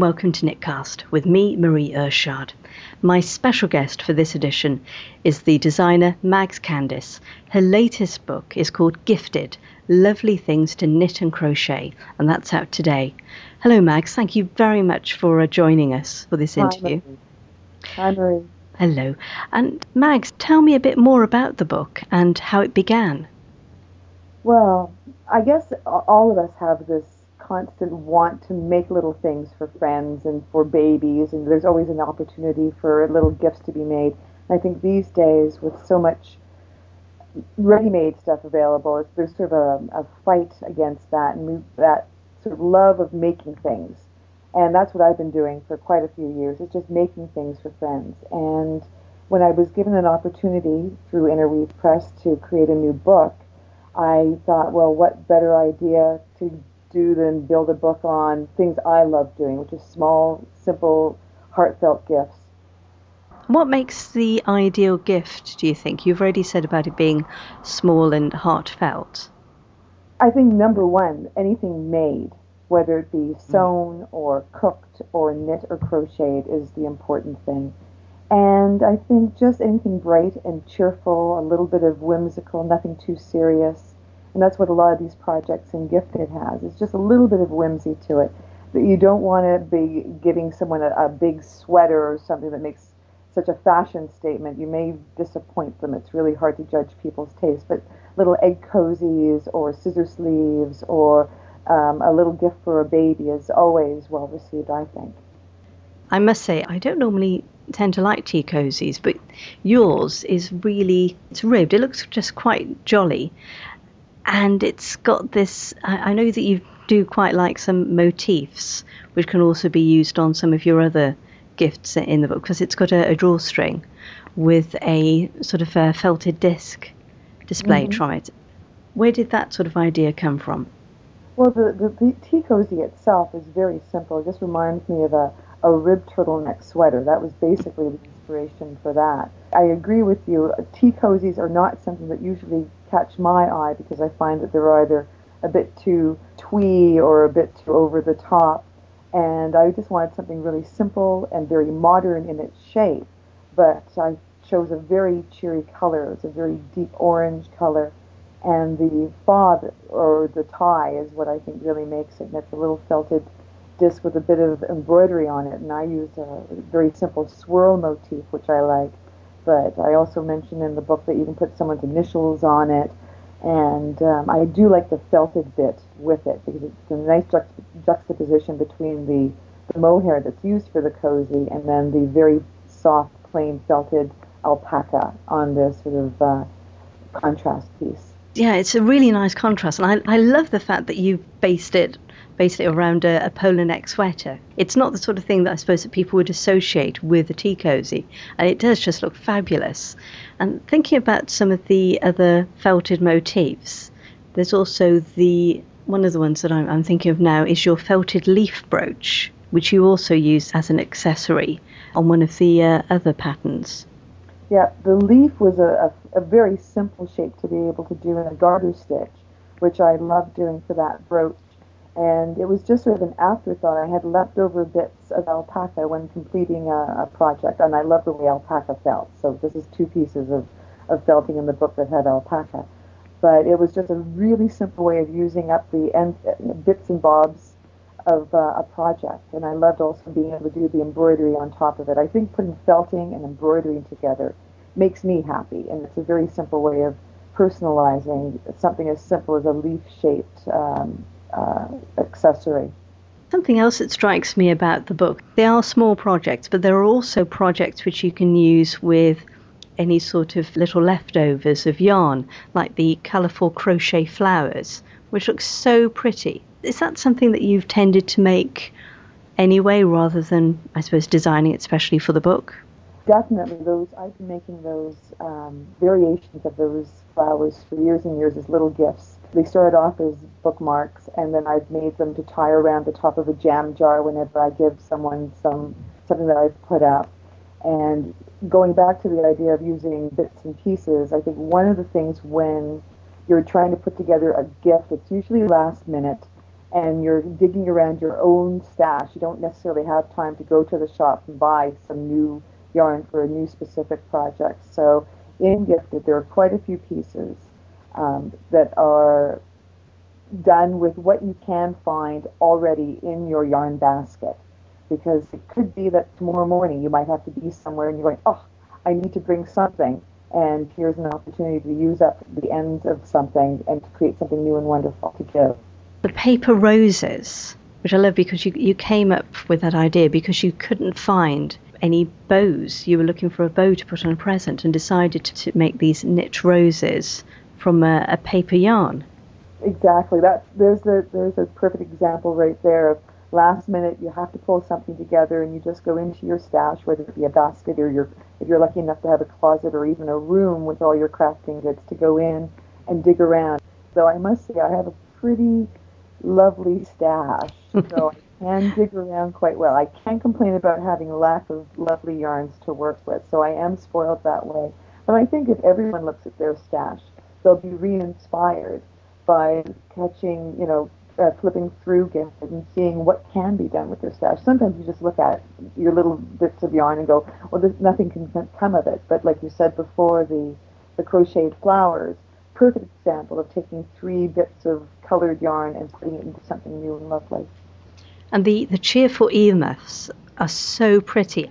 And welcome to Knitcast with me, Marie Irshad. My special guest for this edition is the designer Mags Kandis. Her latest book is called Gifted Lovely Things to Knit and Crochet, and that's out today. Hello, Mags. Thank you very much for uh, joining us for this interview. Hi, Marie. Hi, Marie. Hello. And Mags, tell me a bit more about the book and how it began. Well, I guess all of us have this constant want to make little things for friends and for babies, and there's always an opportunity for little gifts to be made. And I think these days, with so much ready-made stuff available, there's sort of a, a fight against that and that sort of love of making things. And that's what I've been doing for quite a few years. It's just making things for friends. And when I was given an opportunity through Interweave Press to create a new book, I thought, well, what better idea to do than build a book on things I love doing, which is small, simple, heartfelt gifts. What makes the ideal gift, do you think? You've already said about it being small and heartfelt. I think number one, anything made, whether it be mm. sewn or cooked or knit or crocheted, is the important thing. And I think just anything bright and cheerful, a little bit of whimsical, nothing too serious. And that's what a lot of these projects in Gifted has. It's just a little bit of whimsy to it. That you don't want to be giving someone a, a big sweater or something that makes such a fashion statement. You may disappoint them. It's really hard to judge people's taste. But little egg cozies or scissor sleeves or um, a little gift for a baby is always well received, I think. I must say, I don't normally tend to like tea cozies, but yours is really it's ribbed. It looks just quite jolly, and it's got this. I, I know that you do quite like some motifs, which can also be used on some of your other gifts in the book, because it's got a, a drawstring with a sort of a felted disc displayed mm-hmm. from it. Where did that sort of idea come from? Well, the, the, the tea cozy itself is very simple. It just reminds me of a, a ribbed turtleneck sweater. That was basically the inspiration for that. I agree with you. Tea cozies are not something that usually catch my eye because I find that they're either a bit too twee or a bit too over the top. And I just wanted something really simple and very modern in its shape. But I chose a very cheery color. It's a very deep orange color. And the fob or the tie is what I think really makes it. And it's a little felted disc with a bit of embroidery on it. And I used a very simple swirl motif, which I like but I also mentioned in the book that you can put someone's initials on it. And um, I do like the felted bit with it because it's a nice juxtaposition between the, the mohair that's used for the cozy and then the very soft, plain felted alpaca on the sort of uh, contrast piece. Yeah, it's a really nice contrast, and I, I love the fact that you've based it basically around a, a polar neck sweater. It's not the sort of thing that I suppose that people would associate with a tea cozy, and it does just look fabulous. And thinking about some of the other felted motifs, there's also the one of the ones that I'm, I'm thinking of now is your felted leaf brooch, which you also use as an accessory on one of the uh, other patterns. Yeah, the leaf was a, a, a, very simple shape to be able to do in a garter stitch, which I love doing for that brooch and it was just sort of an afterthought. I had leftover bits of alpaca when completing a, a project, and I love the way alpaca felt. So this is two pieces of, of felting in the book that had alpaca. But it was just a really simple way of using up the end, bits and bobs of uh, a project. And I loved also being able to do the embroidery on top of it. I think putting felting and embroidery together makes me happy, and it's a very simple way of personalizing something as simple as a leaf-shaped um, uh, accessory. Something else that strikes me about the book, they are small projects, but there are also projects which you can use with any sort of little leftovers of yarn, like the colourful crochet flowers, which look so pretty. Is that something that you've tended to make anyway, rather than, I suppose, designing it specially for the book? Definitely, those I've been making those um, variations of those flowers for years and years as little gifts they started off as bookmarks, and then I've made them to tie around the top of a jam jar whenever I give someone some something that I've put up. And going back to the idea of using bits and pieces, I think one of the things when you're trying to put together a gift, it's usually last minute, and you're digging around your own stash. You don't necessarily have time to go to the shop and buy some new yarn for a new specific project. So in Gifted, there are quite a few pieces um, that are done with what you can find already in your yarn basket. Because it could be that tomorrow morning you might have to be somewhere and you're going, oh, I need to bring something. And here's an opportunity to use up the ends of something and to create something new and wonderful to give. The paper roses, which I love because you, you came up with that idea because you couldn't find any bows. You were looking for a bow to put on a present and decided to make these knit roses from a, a paper yarn. Exactly. That there's a there's a perfect example right there of last minute you have to pull something together and you just go into your stash, whether it be a basket or your if you're lucky enough to have a closet or even a room with all your crafting goods to go in and dig around. So I must say I have a pretty lovely stash. so I can dig around quite well. I can't complain about having a lack of lovely yarns to work with. So I am spoiled that way. But I think if everyone looks at their stash, they'll be re-inspired by catching, you know, uh, flipping through Gifted and seeing what can be done with your stash. Sometimes you just look at your little bits of yarn and go, well, this, nothing can come of it. But like you said before, the the crocheted flowers, perfect example of taking three bits of colored yarn and putting it into something new and lovely. And the, the cheerful earmuffs are so pretty.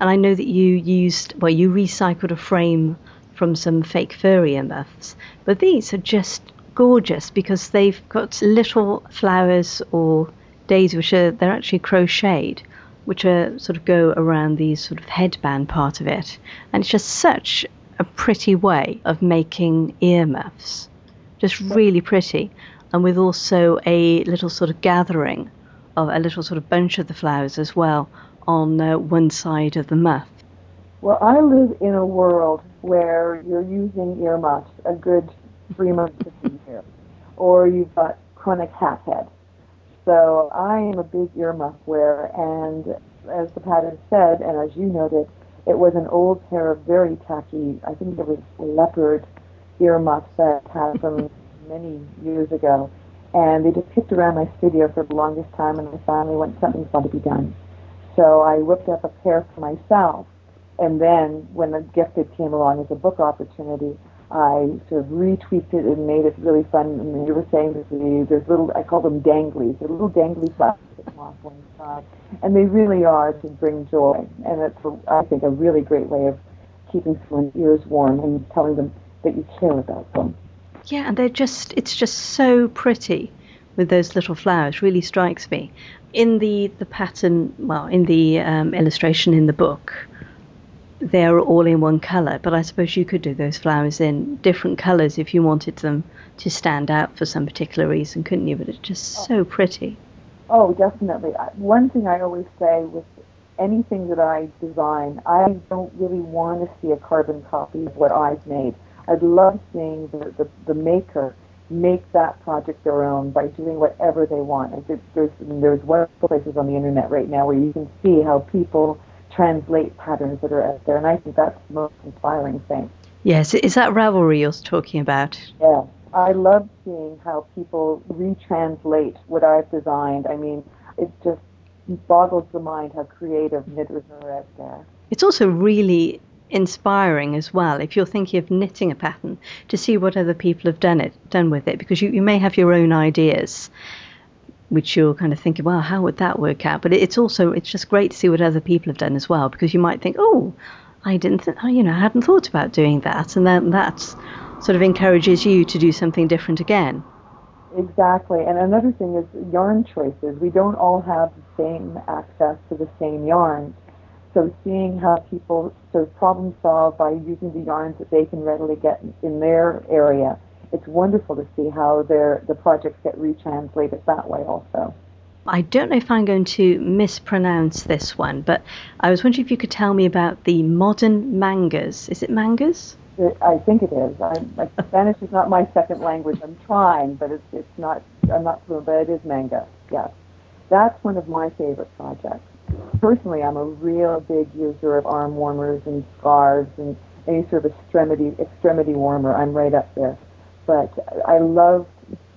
And I know that you used, well, you recycled a frame from some fake fur earmuffs, but these are just gorgeous because they've got little flowers or daisies which are they're actually crocheted which are sort of go around the sort of headband part of it. And it's just such a pretty way of making earmuffs. Just really pretty. And with also a little sort of gathering of a little sort of bunch of the flowers as well on uh, one side of the muff well i live in a world where you're using earmuffs a good three months of the year, or you've got chronic hat head. So I am a big earmuff wearer, and as the pattern said, and as you noted, it was an old pair of very tacky, I think it was leopard earmuffs that had from many years ago. And they just kicked around my studio for the longest time, and I finally went, something's got to be done. So I whipped up a pair for myself. And then when the gifted came along as a book opportunity, I sort of retweaked it and made it really fun. And you were saying the, there's little, I call them danglies, they're little dangly flowers that come off one side. And they really are to bring joy. And it's, I think, a really great way of keeping someone's ears warm and telling them that you care about them. Yeah, and they're just, it's just so pretty with those little flowers, really strikes me. In the, the pattern, well, in the um, illustration in the book, they're all in one colour, but I suppose you could do those flowers in different colours if you wanted them to stand out for some particular reason, couldn't you? But it's just oh. so pretty. Oh, definitely. One thing I always say with anything that I design, I don't really want to see a carbon copy of what I've made. I'd love seeing the, the, the maker make that project their own by doing whatever they want. There's, there's wonderful places on the internet right now where you can see how people translate patterns that are out there, and I think that's the most inspiring thing. Yes, is that Ravelry you're talking about? Yeah, I love seeing how people retranslate what I've designed. I mean, it just boggles the mind how creative knitters are out there. It's also really inspiring as well if you're thinking of knitting a pattern to see what other people have done it done with it because you, you may have your own ideas which you're kind of thinking, well, how would that work out? But it's also it's just great to see what other people have done as well, because you might think, oh, I didn't, th- you know, I hadn't thought about doing that, and then that sort of encourages you to do something different again. Exactly, and another thing is yarn choices. We don't all have the same access to the same yarns. So seeing how people sort of problem solve by using the yarns that they can readily get in their area it's wonderful to see how their the projects get retranslated that way also. I don't know if I'm going to mispronounce this one, but I was wondering if you could tell me about the modern mangas. Is it mangas? I think it is. I, like, Spanish is not my second language. I'm trying, but it's it's not. I'm not fluent, but it is manga. Yes, that's one of my favorite projects. Personally, I'm a real big user of arm warmers and scarves and any sort of extremity extremity warmer. I'm right up there but I love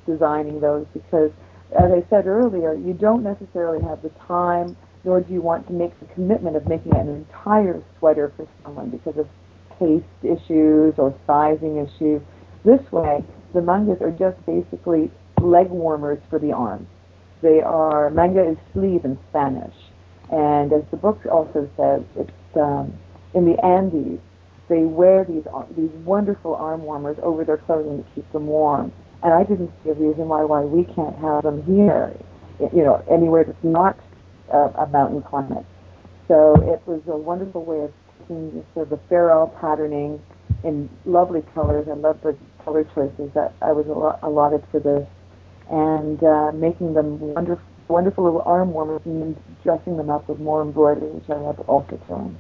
designing those because as I said earlier, you don't necessarily have the time, nor do you want to make the commitment of making an entire sweater for someone because of taste issues or sizing issues. This way, the mangas are just basically leg warmers for the arms. They are manga is sleeve in Spanish, and as the book also says, it's um, in the Andes. They wear these these wonderful arm warmers over their clothing to keep them warm. And I didn't see a reason why why we can't have them here, you know, anywhere that's not a, a mountain climate. So it was a wonderful way of taking sort of the Fair Isle patterning in lovely colors. I love the color choices that I was allotted for this, and uh, making them wonderful, wonderful little arm warmers and dressing them up with more embroidery, which I love also too.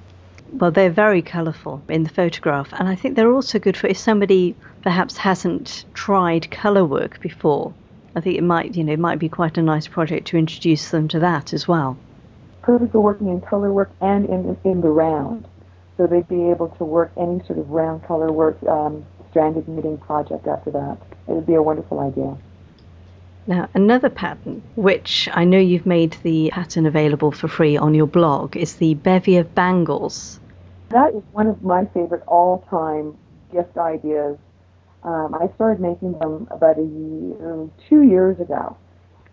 Well, they're very colourful in the photograph, and I think they're also good for if somebody perhaps hasn't tried colour work before. I think it might, you know, it might be quite a nice project to introduce them to that as well. Perfect for working in colour work and in in the round, so they'd be able to work any sort of round colour work, um, stranded knitting project after that. It would be a wonderful idea. Now, another pattern, which I know you've made the pattern available for free on your blog, is the bevy of bangles. That is one of my favorite all-time gift ideas. Um, I started making them about a year, two years ago,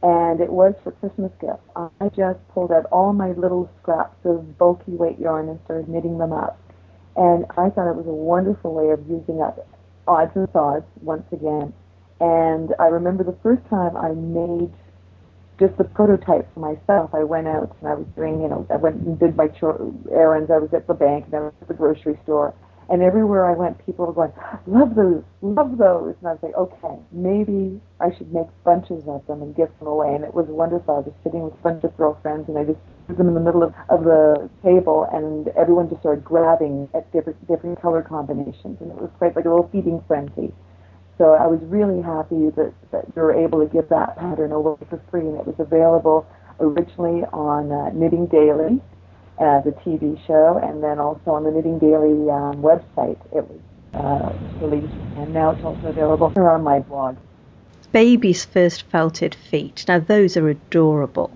and it was for Christmas gifts. I just pulled out all my little scraps of bulky weight yarn and started knitting them up. And I thought it was a wonderful way of using up odds and sods once again and I remember the first time I made just the prototype for myself. I went out and I was doing, you know, I went and did my errands. I was at the bank and I was at the grocery store. And everywhere I went, people were going, love those, love those. And I was like, okay, maybe I should make bunches of them and give them away. And it was wonderful. I was sitting with a bunch of girlfriends and I just put them in the middle of, of the table and everyone just started grabbing at different, different color combinations. And it was quite like a little feeding frenzy. So I was really happy that, that we were able to give that pattern away for free, and it was available originally on uh, Knitting Daily, uh, the TV show, and then also on the Knitting Daily um, website. It was uh, released, and now it's also available here on my blog. Baby's first felted feet. Now those are adorable.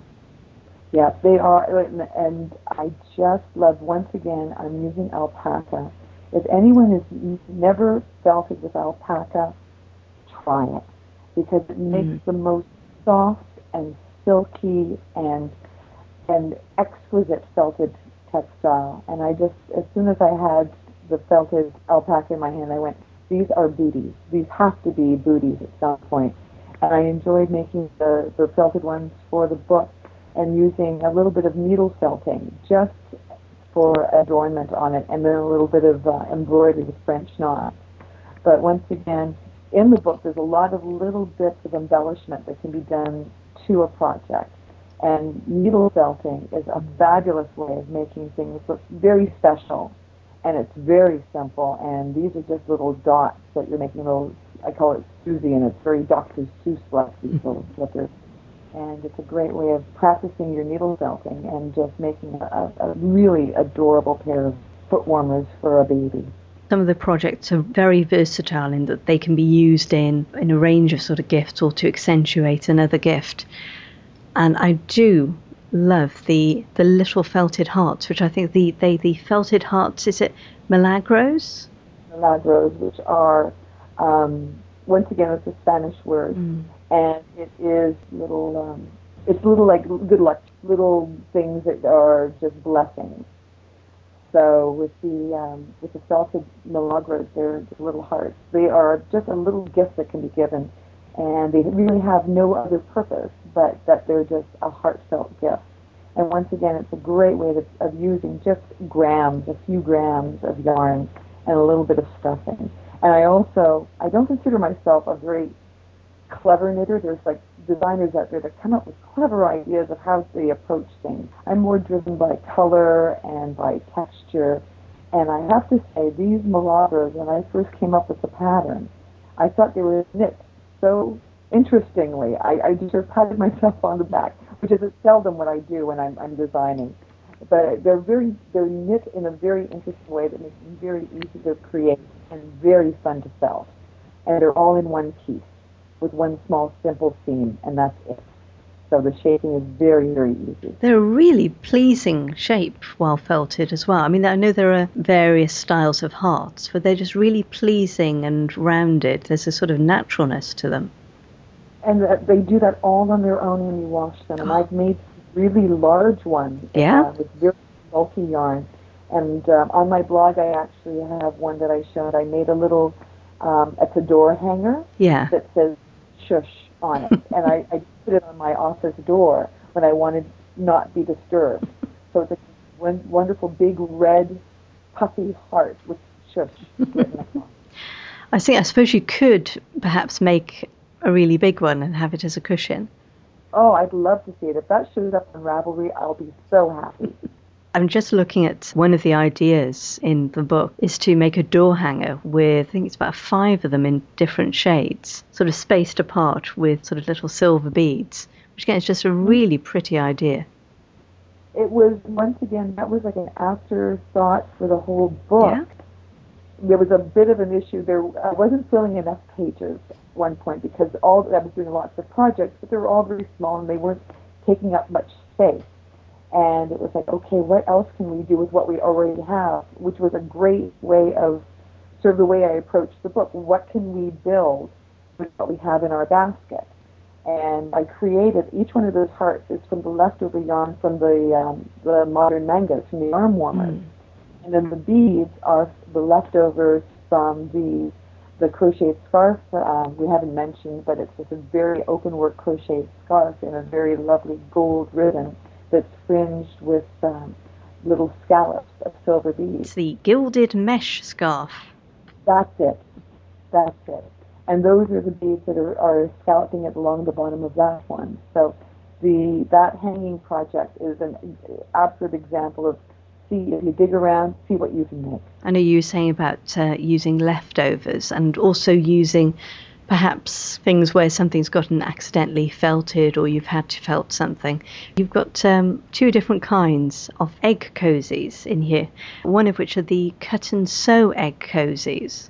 Yeah, they are, and I just love. Once again, I'm using alpaca. If anyone has never felted with alpaca, try it because it makes mm. the most soft and silky and and exquisite felted textile. And I just, as soon as I had the felted alpaca in my hand, I went, these are booties. These have to be booties at some point. And I enjoyed making the, the felted ones for the book and using a little bit of needle felting just for adornment on it, and then a little bit of uh, embroidery with French knots. But once again, in the book, there's a lot of little bits of embellishment that can be done to a project. And needle felting is a fabulous way of making things look very special. And it's very simple. And these are just little dots that you're making little, I call it Susie, and it's very Dr. Seuss-like, these mm-hmm. little slippers. And it's a great way of practicing your needle felting and just making a, a really adorable pair of foot warmers for a baby. Some of the projects are very versatile in that they can be used in, in a range of sort of gifts or to accentuate another gift. And I do love the the little felted hearts, which I think the they the felted hearts is it milagros? Milagros, which are um, once again it's a Spanish word, mm. and it is little um, it's little like good luck, little things that are just blessings. So with the um, with the felted milagros, they're little hearts. They are just a little gift that can be given, and they really have no other purpose but that they're just a heartfelt gift. And once again, it's a great way to, of using just grams, a few grams of yarn, and a little bit of stuffing. And I also I don't consider myself a very clever knitter. There's like designers out there that come up with clever ideas of how they approach things. I'm more driven by color and by texture. And I have to say, these milagros, when I first came up with the pattern, I thought they were knit so interestingly. I, I just sort of patted myself on the back, which is seldom what I do when I'm, I'm designing. But they're very, they're knit in a very interesting way that makes them very easy to create and very fun to sell. And they're all in one piece with one small simple seam, and that's it. So the shaping is very, very easy. They're a really pleasing shape while felted as well. I mean, I know there are various styles of hearts, but they're just really pleasing and rounded. There's a sort of naturalness to them. And uh, they do that all on their own when you wash them. And I've made really large ones Yeah. uh, with very bulky yarn. And um, on my blog, I actually have one that I showed. I made a little, um, it's a door hanger Yeah. that says shush on it. and I, I put it on my office door when I wanted not be disturbed. So it's a wonderful big red puffy heart with shush written. I think I suppose you could perhaps make a really big one and have it as a cushion. Oh, I'd love to see it. If that shows up on Ravelry, I'll be so happy. I'm just looking at one of the ideas in the book is to make a door hanger with I think it's about five of them in different shades, sort of spaced apart with sort of little silver beads, which again is just a really pretty idea. It was, once again, that was like an afterthought for the whole book. Yeah. There was a bit of an issue there. I wasn't filling enough pages at one point because all I was doing lots of projects, but they were all very small and they weren't taking up much space. And it was like, okay, what else can we do with what we already have? Which was a great way of sort of the way I approached the book. What can we build with what we have in our basket? And I created each one of those hearts is from the leftover yarn from the um, the modern mangas from the arm warmers, and then the beads are the leftovers from the the crocheted scarf. Um, we haven't mentioned, but it's just a very open work crocheted scarf in a very lovely gold ribbon that's fringed with um, little scallops of silver beads. It's the gilded mesh scarf. That's it. That's it. And those are the beads that are, are scalloping it along the bottom of that one. So the that hanging project is an absolute example of see if you dig around, see what you can make. I know you were saying about uh, using leftovers and also using perhaps things where something's gotten accidentally felted or you've had to felt something. You've got um, two different kinds of egg cozies in here, one of which are the cut and sew egg cozies.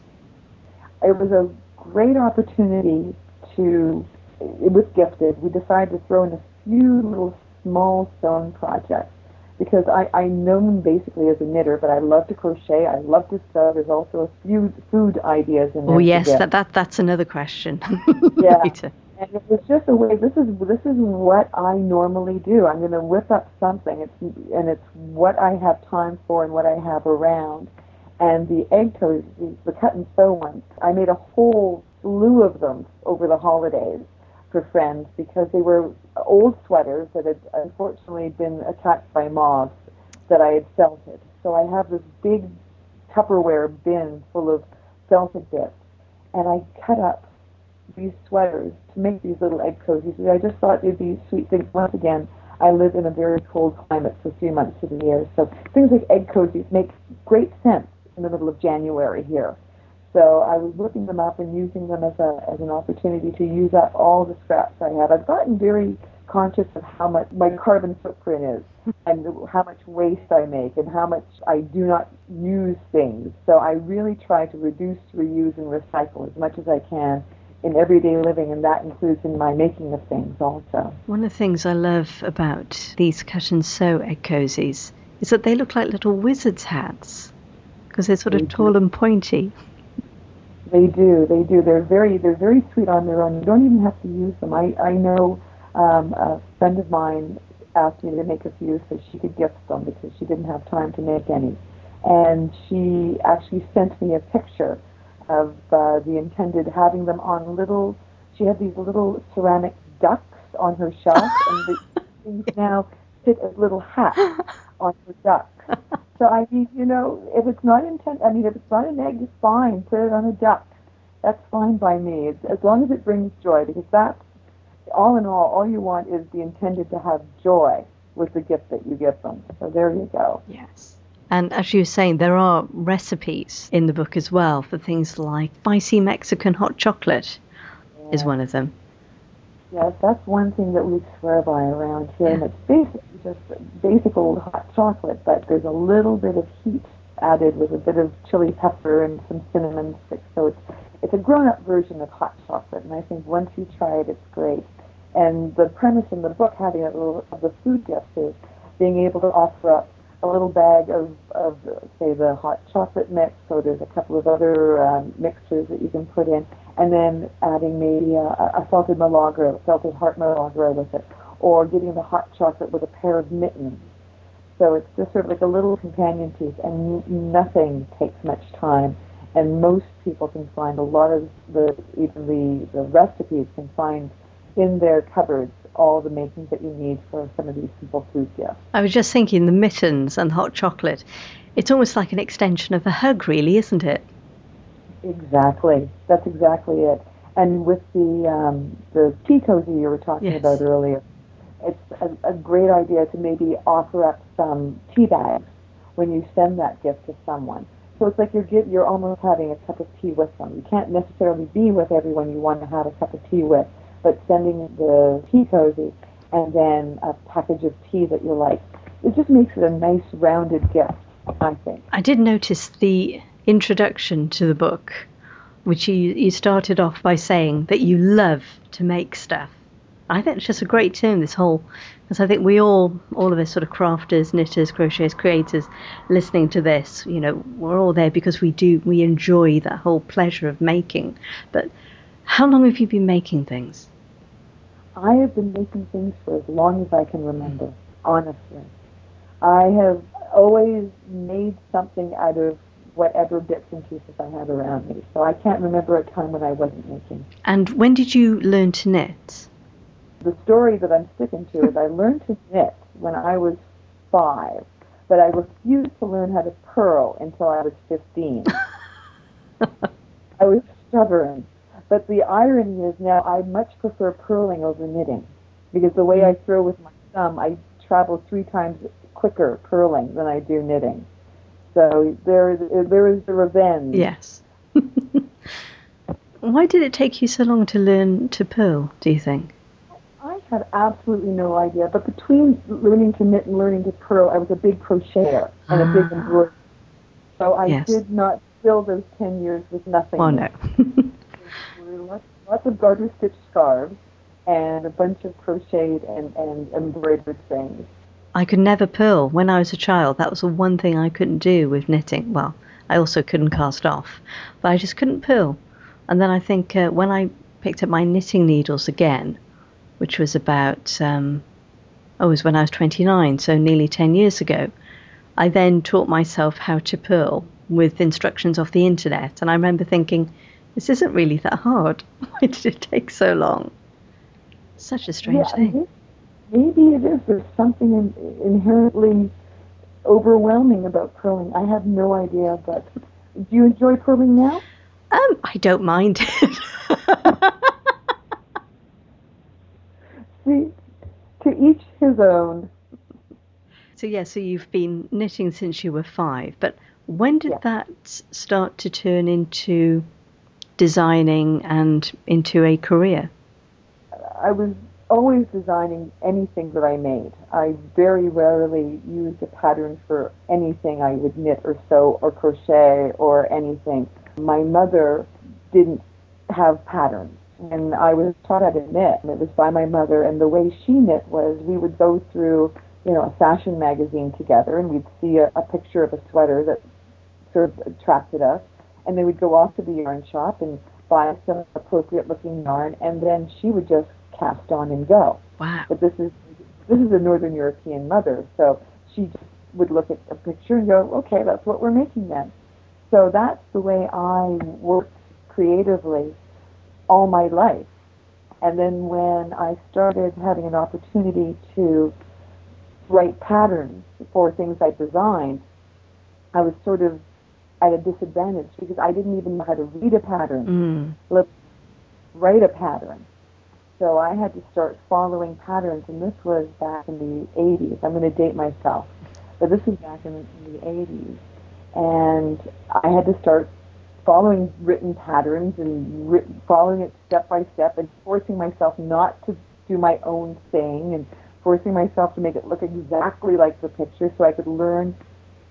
It was a great opportunity to. It was gifted. We decided to throw in a few little small sewing projects because I, I'm known basically as a knitter, but I love to crochet. I love to sew. There's also a few food ideas in there. Oh yes, that, that that's another question. Yeah. Later. And it was just a way. This is this is what I normally do. I'm going to whip up something. It's and it's what I have time for and what I have around. And the egg toes, the, the cut and sew ones, I made a whole slew of them over the holidays for friends because they were old sweaters that had unfortunately been attacked by moths that I had felted. So I have this big Tupperware bin full of felted bits, and I cut up these sweaters to make these little egg cozies. I just thought it'd be sweet things. Once again, I live in a very cold climate for three months of the year, so things like egg cozies make great sense in the middle of January here. So I was looking them up and using them as a as an opportunity to use up all the scraps I have. I've gotten very conscious of how much my carbon footprint is and how much waste I make and how much I do not use things. So I really try to reduce, reuse, and recycle as much as I can in everyday living, and that includes in my making of things also. One of the things I love about these cut and sew egg cozies is that they look like little wizard's hats because they're sort They of do. tall and pointy. They do, they do. They're very, they're very sweet on their own. You don't even have to use them. I, I know um, a friend of mine asked me to make a few so she could gift them because she didn't have time to make any, and she actually sent me a picture of uh, the intended having them on little. She had these little ceramic ducks on her shelf, and the things now sit as little hats on her duck. So I mean, you know, if it's not intent, I mean, if it's not an egg, it's fine. Put it on a duck. That's fine by me. As long as it brings joy, because that's all in all. All you want is the intended to have joy with the gift that you give them. So there you go. Yes. And as you were saying, there are recipes in the book as well for things like spicy Mexican hot chocolate is one of them. Yes, that's one thing that we swear by around here, and it's basically just basic old hot chocolate, but there's a little bit of heat added with a bit of chili pepper and some cinnamon sticks. So it's it's a grown-up version of hot chocolate, and I think once you try it, it's great. And the premise in the book, having a little of the food gifts, is being able to offer up a little bag of, of say, the hot chocolate mix, or there's a couple of other um, mixtures that you can put in, and then adding maybe a, a salted Milagro, salted heart Milagro with it, or getting the hot chocolate with a pair of mittens. So it's just sort of like a little companion piece, and nothing takes much time. And most people can find a lot of the, even the, the recipes can find in their cupboards all the makings that you need for some of these simple food gifts. I was just thinking the mittens and the hot chocolate. It's almost like an extension of a hug, really, isn't it? Exactly. That's exactly it. And with the um, the tea cozy you were talking yes. about earlier, it's a, a great idea to maybe offer up some tea bags when you send that gift to someone. So it's like you're you're almost having a cup of tea with them. You can't necessarily be with everyone you want to have a cup of tea with, but sending the tea cozy and then a package of tea that you like, it just makes it a nice rounded gift, I think. I did notice the introduction to the book, which you, you started off by saying that you love to make stuff. I think it's just a great term, this whole, because I think we all, all of us sort of crafters, knitters, crocheters, creators, listening to this, you know, we're all there because we do, we enjoy that whole pleasure of making. But how long have you been making things? I have been making things for as long as I can remember, honestly. I have always made something out of whatever bits and pieces I had around me. So I can't remember a time when I wasn't making. And when did you learn to knit? The story that I'm sticking to is I learned to knit when I was five, but I refused to learn how to purl until I was 15. I was stubborn. But the irony is now I much prefer purling over knitting because the way I mm. throw with my thumb, I travel three times quicker purling than I do knitting. So there, there is the revenge. Yes. Why did it take you so long to learn to purl? Do you think? I had absolutely no idea. But between learning to knit and learning to purl, I was a big crocheter and ah. a big ah. embroiderer. So I yes. did not fill those ten years with nothing. Oh no. lots, lots of garter stitch scarves and a bunch of crocheted and, and embroidered things. I could never purl. When I was a child, that was the one thing I couldn't do with knitting. Well, I also couldn't cast off, but I just couldn't purl. And then I think uh, when I picked up my knitting needles again, which was about, um, oh, it was when I was 29, so nearly 10 years ago, I then taught myself how to purl with instructions off the internet. And I remember thinking, this isn't really that hard. Why did it take so long? Such a strange yeah, thing. Maybe it is. There's something in, inherently overwhelming about purling. I have no idea, but do you enjoy purling now? Um, I don't mind it. See, to So yeah, so you've been knitting since you were five, but when did yeah. that start to turn into designing and into a career? I was always designing anything that I made. I very rarely used a pattern for anything I would knit or sew or crochet or anything. My mother didn't have patterns and I was taught how to knit and it was by my mother and the way she knit was we would go through, you know, a fashion magazine together and we'd see a, a picture of a sweater that sort of attracted us and they would go off to the yarn shop and buy some appropriate looking yarn, and then she would just cast on and go. Wow. But this is this is a Northern European mother, so she just would look at a picture and go, okay, that's what we're making then. So that's the way I worked creatively all my life. And then when I started having an opportunity to write patterns for things I designed, I was sort of at a disadvantage because I didn't even know how to read a pattern, mm. let write a pattern. So I had to start following patterns, and this was back in the 80s. I'm going to date myself, but this was back in, in the 80s. And I had to start following written patterns and ri- following it step by step and forcing myself not to do my own thing and forcing myself to make it look exactly like the picture so I could learn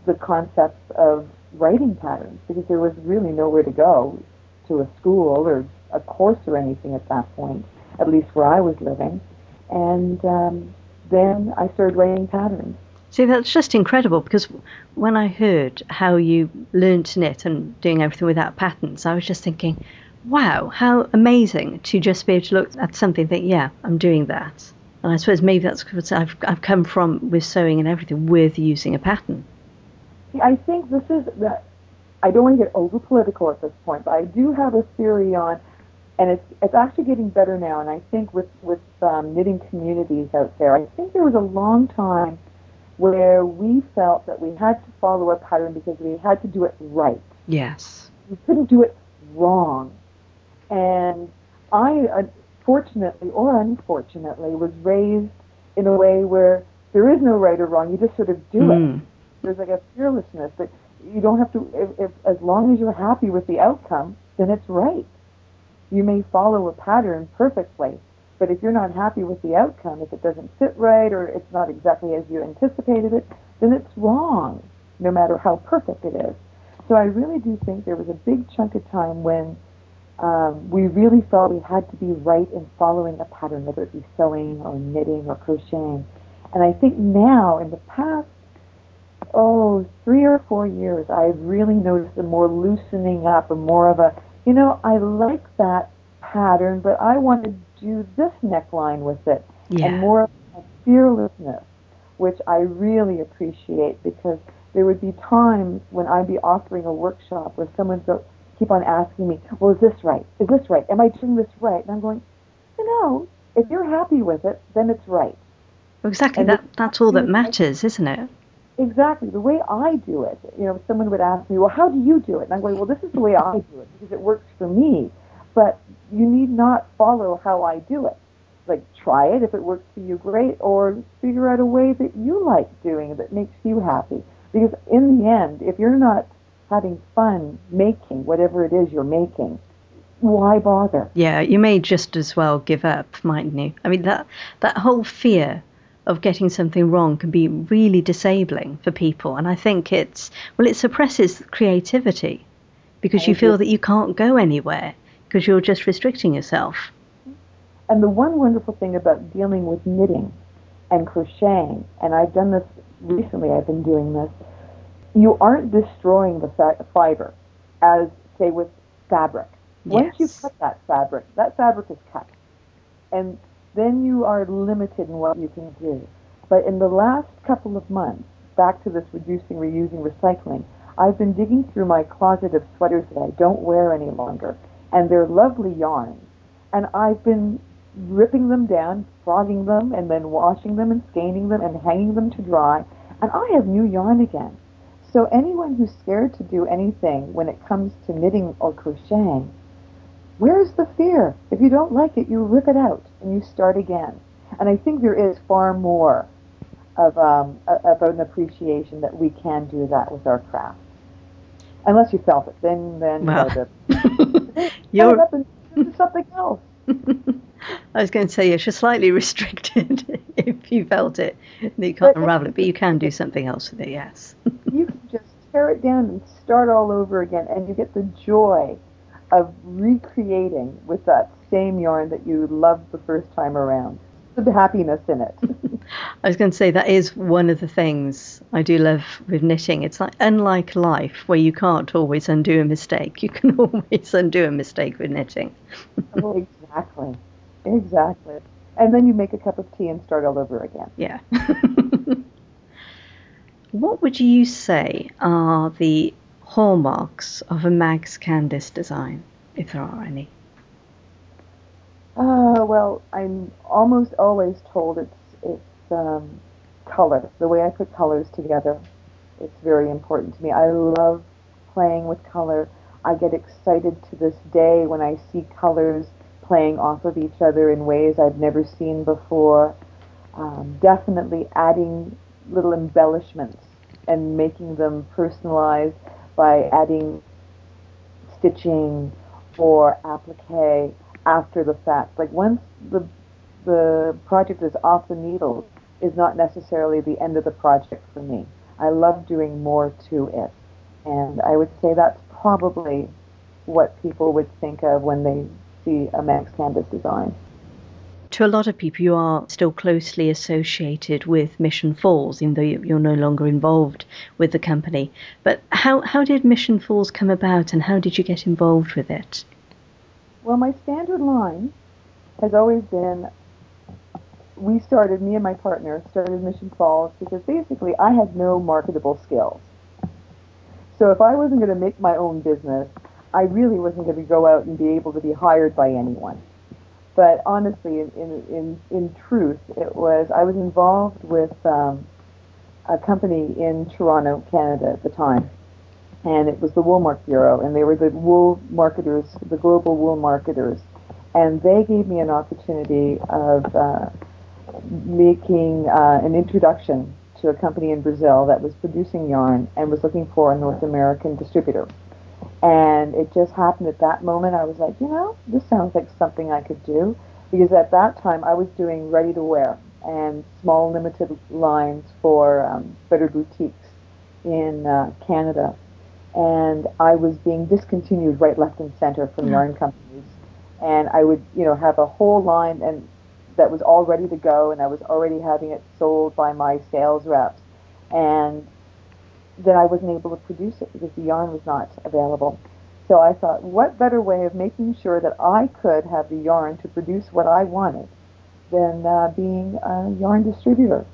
the concepts of writing patterns because there was really nowhere to go to a school or a course or anything at that point. at least where I was living. And um, then I started writing patterns. See, that's just incredible because when I heard how you learned to knit and doing everything without patterns, I was just thinking, wow, how amazing to just be able to look at something and think, yeah, I'm doing that. And I suppose maybe that's because I've, I've come from with sewing and everything with using a pattern. See, I think this is that. I don't want to get over political at this point, but I do have a theory on, and it's it's actually getting better now. And I think with with um, knitting communities out there, I think there was a long time where we felt that we had to follow a pattern because we had to do it right. Yes. We couldn't do it wrong. And I, fortunately or unfortunately, was raised in a way where there is no right or wrong. You just sort of do mm. it. There's like a fearlessness that you don't have to, if, if, as long as you're happy with the outcome, then it's right. You may follow a pattern perfectly, but if you're not happy with the outcome, if it doesn't fit right or it's not exactly as you anticipated it, then it's wrong, no matter how perfect it is. So I really do think there was a big chunk of time when um, we really felt we had to be right in following a pattern, whether it be sewing or knitting or crocheting. And I think now, in the past, oh, three or four years, I've really noticed a more loosening up, a more of a, you know, I like that pattern, but I want to do this neckline with it, yeah. and more of a fearlessness, which I really appreciate because there would be times when I'd be offering a workshop where someone would keep on asking me, "Well, is this right? Is this right? Am I doing this right?" And I'm going, "You know, if you're happy with it, then it's right." Exactly. And that that's all that matters, isn't it? Exactly. The way I do it, you know, someone would ask me, "Well, how do you do it?" And I'm going, "Well, this is the way I do it because it works for me." But you need not follow how I do it. Like try it if it works for you, great, or figure out a way that you like doing that makes you happy. Because in the end, if you're not having fun making whatever it is you're making, why bother? Yeah, you may just as well give up, mightn't you? I mean that that whole fear of getting something wrong can be really disabling for people and I think it's well it suppresses creativity because you feel that you can't go anywhere because you're just restricting yourself. And the one wonderful thing about dealing with knitting and crocheting, and I've done this recently, I've been doing this, you aren't destroying the fa- fiber as, say, with fabric. Once yes. you cut that fabric, that fabric is cut. And then you are limited in what you can do. But in the last couple of months, back to this reducing, reusing, recycling, I've been digging through my closet of sweaters that I don't wear any longer and they're lovely yarns. And I've been ripping them down, frogging them, and then washing them and skeining them and hanging them to dry, and I have new yarn again. So anyone who's scared to do anything when it comes to knitting or crocheting, where's the fear? If you don't like it, you rip it out and you start again. And I think there is far more of, um, of an appreciation that we can do that with our craft unless you felt it. Then, then well. you know, up and do something else. I was going to say yes, you're slightly restricted if you felt it. You can't but unravel it, but you can do something else with it. Yes. you can just tear it down and start all over again, and you get the joy of recreating with that same yarn that you loved the first time around the happiness in it. I was going to say that is one of the things I do love with knitting. It's like unlike life where you can't always undo a mistake. You can always undo a mistake with knitting. oh, exactly. Exactly. And then you make a cup of tea and start all over again. Yeah. what would you say are the hallmarks of a Mags Kandis design, if there are any? Uh, well, I'm almost always told it's it's um, color. The way I put colors together, it's very important to me. I love playing with color. I get excited to this day when I see colors playing off of each other in ways I've never seen before. Um, definitely adding little embellishments and making them personalized by adding stitching or applique after the fact. Like once the the project is off the needles is not necessarily the end of the project for me. I love doing more to it. And I would say that's probably what people would think of when they see a Mags Kandis design. to a lot of people, you are still closely associated with Mission Falls, even though you're no longer involved with the company. But how, how did Mission Falls come about and how did you get involved with it? Well, my standard line has always been we started, me and my partner started Mission Falls because basically I had no marketable skills. So if I wasn't going to make my own business, I really wasn't going to go out and be able to be hired by anyone. But honestly, in, in, in, in truth, it was, I was involved with um, a company in Toronto, Canada at the time. And it was the Woolmark Bureau, and they were the wool marketers, the global wool marketers. And they gave me an opportunity of uh, making uh, an introduction to a company in Brazil that was producing yarn and was looking for a North American distributor. And it just happened at that moment. I was like, you know, this sounds like something I could do. Because at that time, I was doing ready to wear and small limited lines for um, better boutiques in uh, Canada. And I was being discontinued right, left, and center from mm-hmm. yarn companies. And I would, you know, have a whole line and that was all ready to go, and I was already having it sold by my sales reps. And then I wasn't able to produce it because the yarn was not available. So I thought, what better way of making sure that I could have the yarn to produce what I wanted than uh, being a yarn distributor?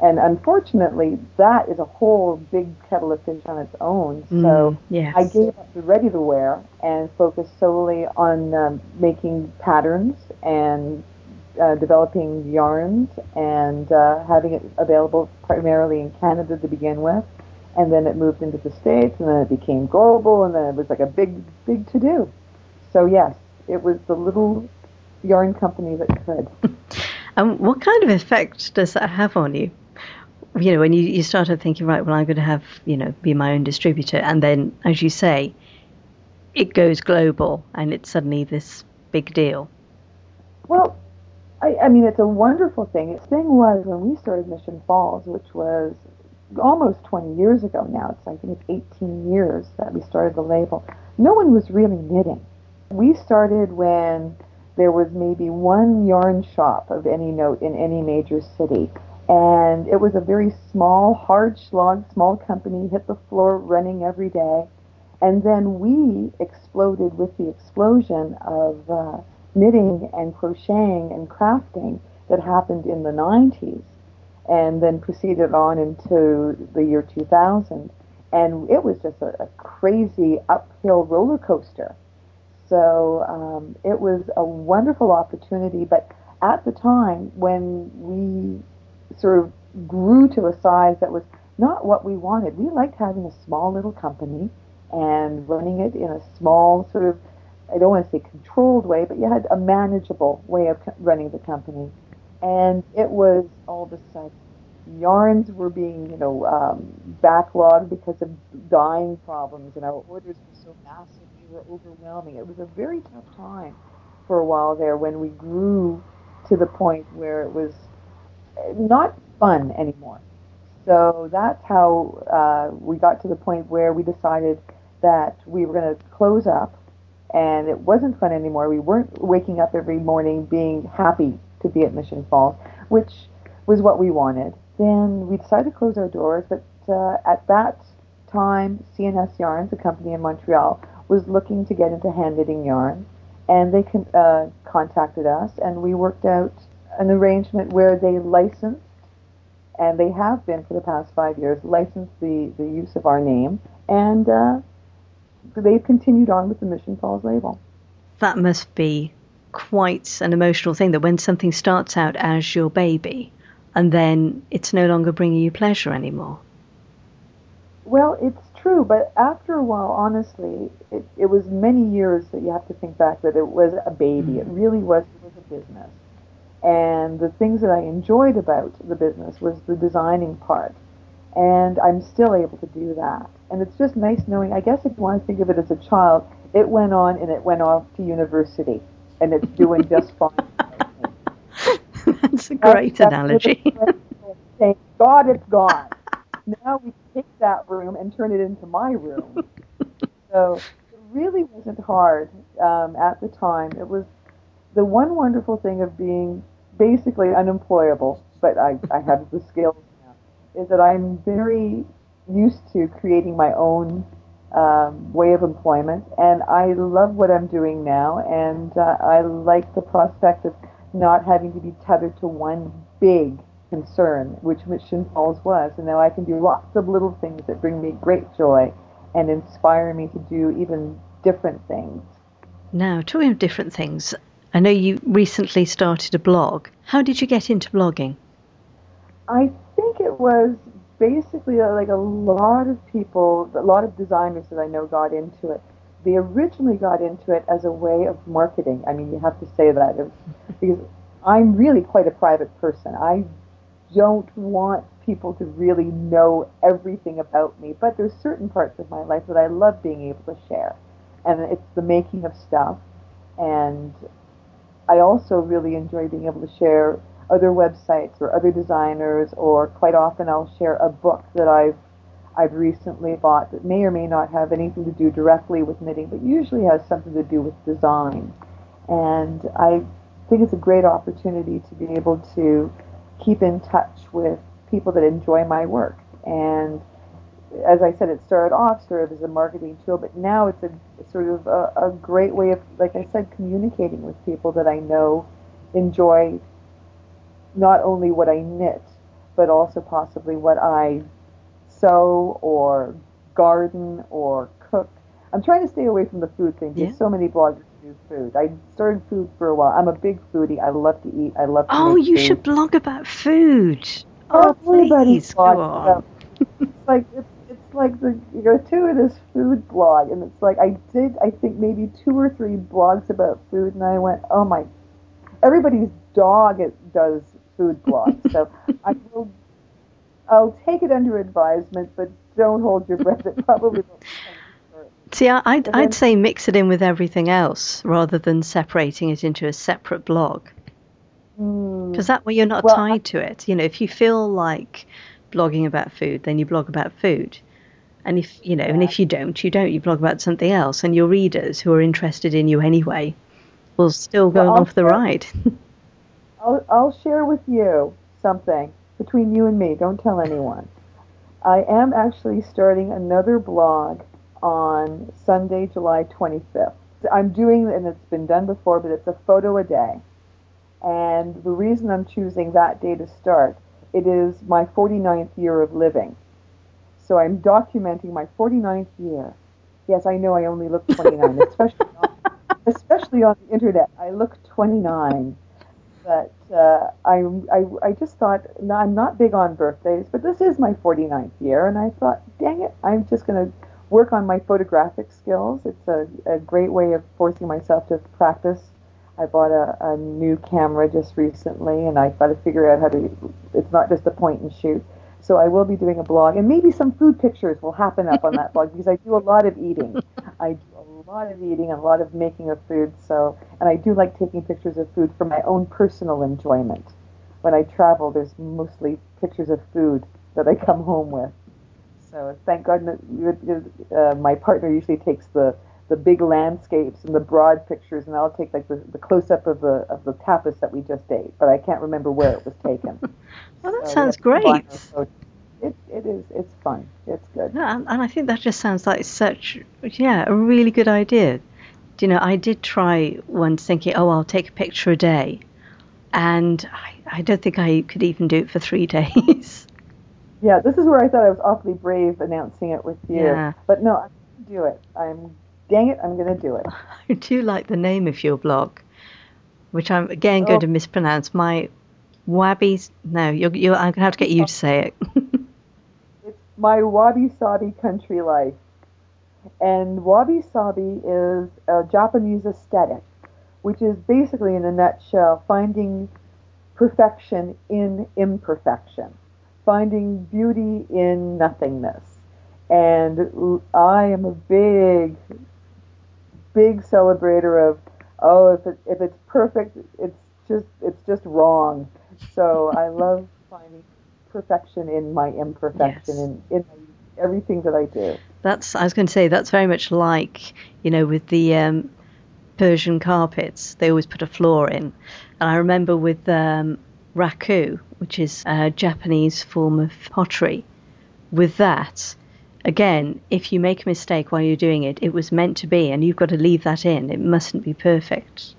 And unfortunately, that is a whole big kettle of fish on its own. So mm, yes. I gave up the ready to wear and focused solely on um, making patterns and uh, developing yarns and uh, having it available primarily in Canada to begin with and then it moved into the states, and then it became global, and then it was like a big, big to do. So yes, it was the little yarn company that could. and what kind of effect does that have on you? You know, when you, you started thinking, right, well, I'm going to have, you know, be my own distributor, and then, as you say, it goes global, and it's suddenly this big deal. Well, I, I mean, it's a wonderful thing. The thing was when we started Mission Falls, which was almost 20 years ago now. It's I think it's 18 years that we started the label. No one was really knitting. We started when there was maybe one yarn shop of any note in any major city. And it was a very small, hard slog, small company, hit the floor running every day. And then we exploded with the explosion of uh, knitting and crocheting and crafting that happened in the 90s and then proceeded on into the year 2000. And it was just a, a crazy uphill roller coaster. So um, it was a wonderful opportunity. But at the time, when we sort of grew to a size that was not what we wanted, we liked having a small little company and running it in a small sort of I don't want to say controlled way, but you had a manageable way of running the company. And it was all of a sudden yarns were being, you know, um, backlogged because of dyeing problems, and our orders were so massive, they were overwhelming. It was a very tough time for a while there when we grew to the point where it was not fun anymore. So that's how uh, we got to the point where we decided that we were going to close up, and it wasn't fun anymore. We weren't waking up every morning being happy to be at Mission Falls, which was what we wanted. Then we decided to close our doors, but uh, at that time, CNS Yarns, a company in Montreal, was looking to get into hand knitting yarn, and they con- uh, contacted us, and we worked out an arrangement where they licensed, and they have been for the past five years, licensed the, the use of our name, and uh, they've continued on with the Mission Falls label. That must be quite an emotional thing that when something starts out as your baby and then it's no longer bringing you pleasure anymore. Well, it's true, but after a while, honestly, it, it was many years that you have to think back that it was a baby. Mm-hmm. It really was, it was a business. And the things that I enjoyed about the business was the designing part. And I'm still able to do that. And it's just nice knowing, I guess if you want to think of it as a child, it went on and it went off to university. And it's doing just fine. That's a great that's, analogy. Thank God it's gone. now we take that room and turn it into my room. so it really wasn't hard um, at the time. It was the one wonderful thing of being basically unemployable, but I, I have the skills is that I'm very used to creating my own um, way of employment, and I love what I'm doing now, and uh, I like the prospect of not having to be tethered to one big concern, which Mission Falls was, and now I can do lots of little things that bring me great joy and inspire me to do even different things. Now, talking of different things, I know you recently started a blog. How did you get into blogging? I was basically uh, like a lot of people, a lot of designers that I know got into it. They originally got into it as a way of marketing. I mean, you have to say that because I'm really quite a private person. I don't want people to really know everything about me, but there's certain parts of my life that I love being able to share. And it's the making of stuff. And I also really enjoy being able to share other websites or other designers, or quite often I'll share a book that I've I've recently bought that may or may not have anything to do directly with knitting, but usually has something to do with design. And I think it's a great opportunity to be able to keep in touch with people that enjoy my work. And as I said, it started off sort of as a marketing tool, but now it's a sort of a, a great way of, like I said, communicating with people that I know enjoy not only what I knit, but also possibly what I sew or garden or cook. I'm trying to stay away from the food thing because yeah. so many bloggers do food. I started food for a while. I'm a big foodie. I love to eat. I love to Oh, you food. should blog about food. Oh, oh everybody blogs about. it's like it's, it's like the gratuitous food blog, and it's like I did. I think maybe two or three blogs about food, and I went, oh my. Everybody's dog it does food blog. so I will. I'll take it under advisement, but don't hold your breath. It probably will See, I'd, I'd say mix it in with everything else rather than separating it into a separate blog. Because mm, that way you're not well, tied to it. You know, if you feel like blogging about food, then you blog about food. And if you know, yeah. and if you don't, you don't. You blog about something else, and your readers who are interested in you anyway will still go well, along for the ride. I'll, I'll share with you something between you and me. Don't tell anyone. I am actually starting another blog on Sunday, July 25th. I'm doing, and it's been done before, but it's a photo a day. And the reason I'm choosing that day to start, it is my 49th year of living. So I'm documenting my 49th year. Yes, I know I only look 29, especially on, especially on the internet. I look 29. But uh, I, I, I just thought, no, I'm not big on birthdays, but this is my 49th year, and I thought, dang it, I'm just going to work on my photographic skills. It's a, a great way of forcing myself to practice. I bought a, a new camera just recently, and I've got to figure out how to. It's not just a point and shoot. So I will be doing a blog, and maybe some food pictures will happen up on that blog because I do a lot of eating. I do a lot of eating and a lot of making of food. So, and I do like taking pictures of food for my own personal enjoyment. When I travel, there's mostly pictures of food that I come home with. So thank God uh, my partner usually takes the the big landscapes and the broad pictures, and I'll take like the, the close up of the of the tapas that we just ate, but I can't remember where it was taken. well, oh, that so sounds great. It, it is. It's fun. It's good. Yeah, and I think that just sounds like such yeah a really good idea. You know, I did try once thinking, oh, I'll take a picture a day, and I, I don't think I could even do it for three days. Yeah, this is where I thought I was awfully brave announcing it with you. Yeah. But no, to do it. I'm, dang it, I'm going to do it. I do like the name of your blog, which I'm again oh. going to mispronounce. My Wabi, no, you're, you're, I'm going to have to get you to say it. it's my Wabi Sabi Country Life. And Wabi Sabi is a Japanese aesthetic, which is basically, in a nutshell, finding perfection in imperfection finding beauty in nothingness. And I am a big, big celebrator of, oh, if, it, if it's perfect, it's just, it's just wrong. So I love finding perfection in my imperfection yes. in, in everything that I do. That's, I was going to say, that's very much like, you know, with the, um, Persian carpets, they always put a floor in. And I remember with um, raku, which is a Japanese form of pottery, with that, again, if you make a mistake while you're doing it, it was meant to be, and you've got to leave that in. It mustn't be perfect.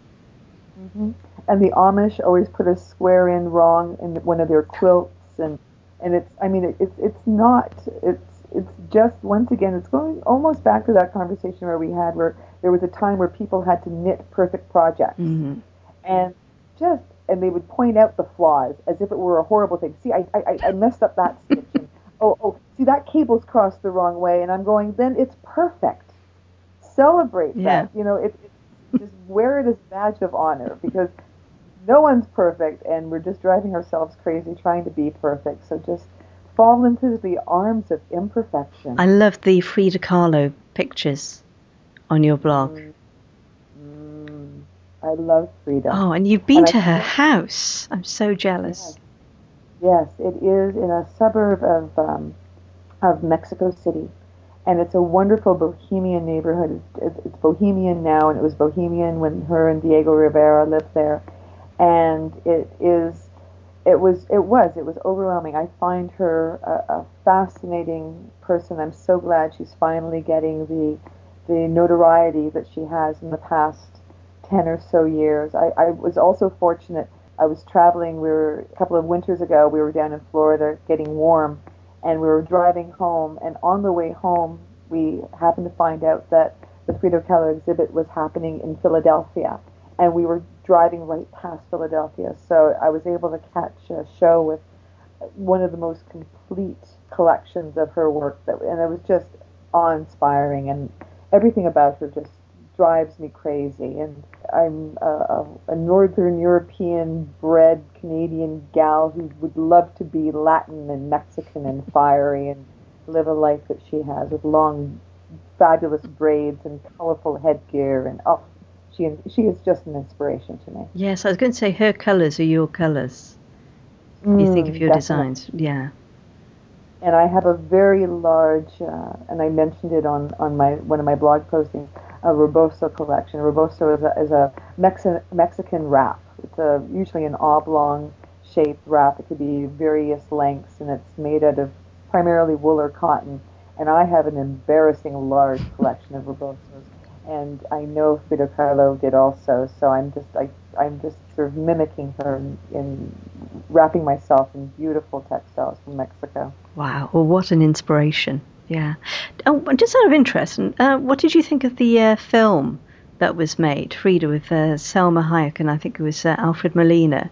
Mm-hmm. And the Amish always put a square in wrong in one of their quilts, and and it's I mean it, it's it's not it's it's just once again it's going almost back to that conversation where we had where there was a time where people had to knit perfect projects, mm-hmm. and just and they would point out the flaws as if it were a horrible thing. See, I I, I messed up that stitch. And, oh oh, see that cable's crossed the wrong way, and I'm going. Then it's perfect. Celebrate yeah. that. You know, it, it just wear it as a badge of honor because no one's perfect, and we're just driving ourselves crazy trying to be perfect. So just fall into the arms of imperfection. I love the Frida Kahlo pictures on your blog. Mm. Mm. I love Frida. Oh, and you've been and to I her house. I'm so jealous. Yes. yes. it is in a suburb of um, of Mexico City, and it's a wonderful bohemian neighborhood. It's, it's bohemian now, and it was bohemian when her and Diego Rivera lived there, and it is it was it was it was overwhelming. I find her a, a, fascinating person. I'm so glad she's finally getting the the notoriety that she has in the past ten or so years. I, I was also fortunate. I was traveling. We were a couple of winters ago. We were down in Florida, getting warm, and we were driving home. And on the way home, we happened to find out that the Frida Kahlo exhibit was happening in Philadelphia, and we were driving right past Philadelphia. So I was able to catch a show with one of the most complete collections of her work that and it was just awe-inspiring and everything about her just drives me crazy and I'm a, a, northern European bred Canadian gal who would love to be Latin and Mexican and fiery and live a life that she has with long fabulous braids and colorful headgear and oh she she is just an inspiration to me. Yes, I was going to say her colors are your colors. Mm, you think of your definitely. designs, yeah. And I have a very large, uh, and I mentioned it on, on my one of my blog postings, a Rebozo collection. Rebozo is a, is a Mexi- Mexican wrap. It's a, usually an oblong shaped wrap. It could be various lengths, and it's made out of primarily wool or cotton. And I have an embarrassing large collection of Rebozos and I know Frida Kahlo did also. So I'm just I, I'm just sort of mimicking her in, in wrapping myself in beautiful textiles from Mexico. Wow! Well, what an inspiration! Yeah. Oh, just out of interest, uh, what did you think of the uh, film that was made, Frida, with uh, Salma Hayek and I think it was uh, Alfred Molina?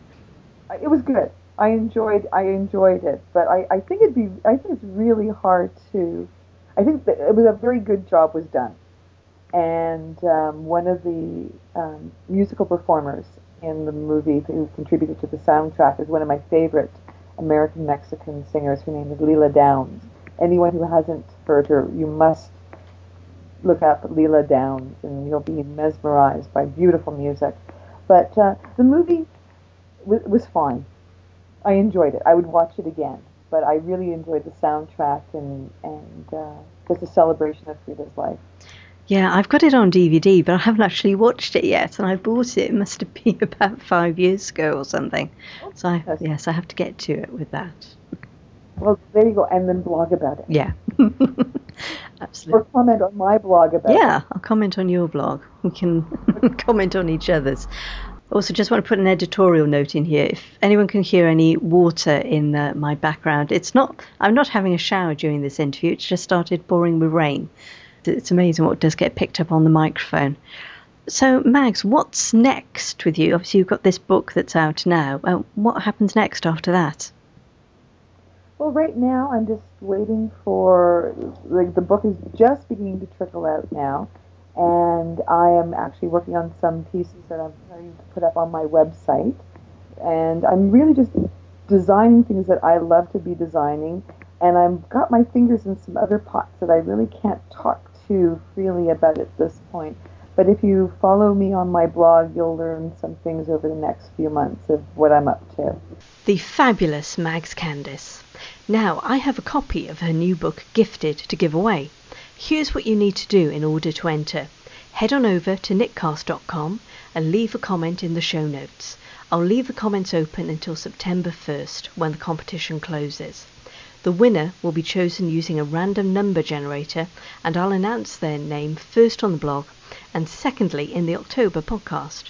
It was good. I enjoyed I enjoyed it, but I, I think it'd be I think it's really hard to. I think that it was a very good job was done and um, one of the um, musical performers in the movie who contributed to the soundtrack is one of my favorite American Mexican singers. Her name is Lila Downs. Anyone who hasn't heard her, you must look up Lila Downs, and you'll be mesmerized by beautiful music. But uh, the movie w- was fine. I enjoyed it. I would watch it again. But I really enjoyed the soundtrack and and uh, just a celebration of Frida's life. Yeah, I've got it on DVD, but I haven't actually watched it yet, and I bought it. It must have been about five years ago or something. So I, yes, I have to get to it with that. Well, there you go, and then blog about it. Yeah, absolutely. Or comment on my blog about yeah, it. Yeah, I'll comment on your blog. We can comment on each other's. Also, just want to put an editorial note in here. If anyone can hear any water in the, my background, it's not. I'm not having a shower during this interview. It's just started pouring with rain. It's amazing what does get picked up on the microphone. So, Mags, what's next with you? Obviously, you've got this book that's out now. Uh, what happens next after that? Well, right now, I'm just waiting for like the book is just beginning to trickle out now, and I am actually working on some pieces that I'm going to put up on my website, and I'm really just designing things that I love to be designing, and I've got my fingers in some other pots that I really can't talk too freely about at this point. But if you follow me on my blog, you'll learn some things over the next few months of what I'm up to. The fabulous Mags Kandis. Now, I have a copy of her new book, Gifted, to give away. Here's what you need to do in order to enter. head on over to knitcast.com and leave a comment in the show notes. I'll leave the comments open until September 1st when the competition closes. The winner will be chosen using a random number generator, and I'll announce their name first on the blog and secondly in the October podcast.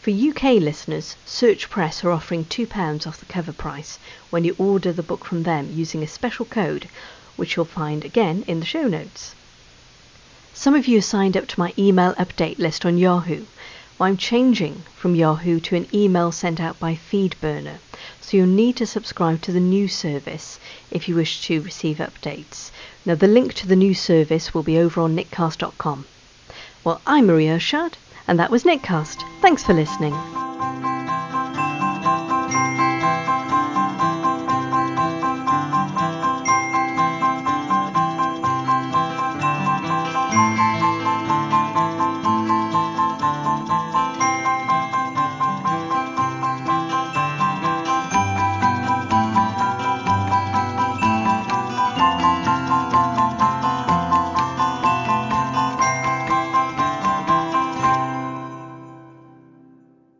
For UK listeners, Search Press are offering £2 off the cover price when you order the book from them using a special code, which you'll find again in the show notes. Some of you signed up to my email update list on Yahoo. Well, I'm changing from Yahoo to an email sent out by FeedBurner, so you'll need to subscribe to the new service if you wish to receive updates. Now, the link to the new service will be over on knitcast.com. Well, I'm Marie Irshad, and that was Knitcast. Thanks for listening.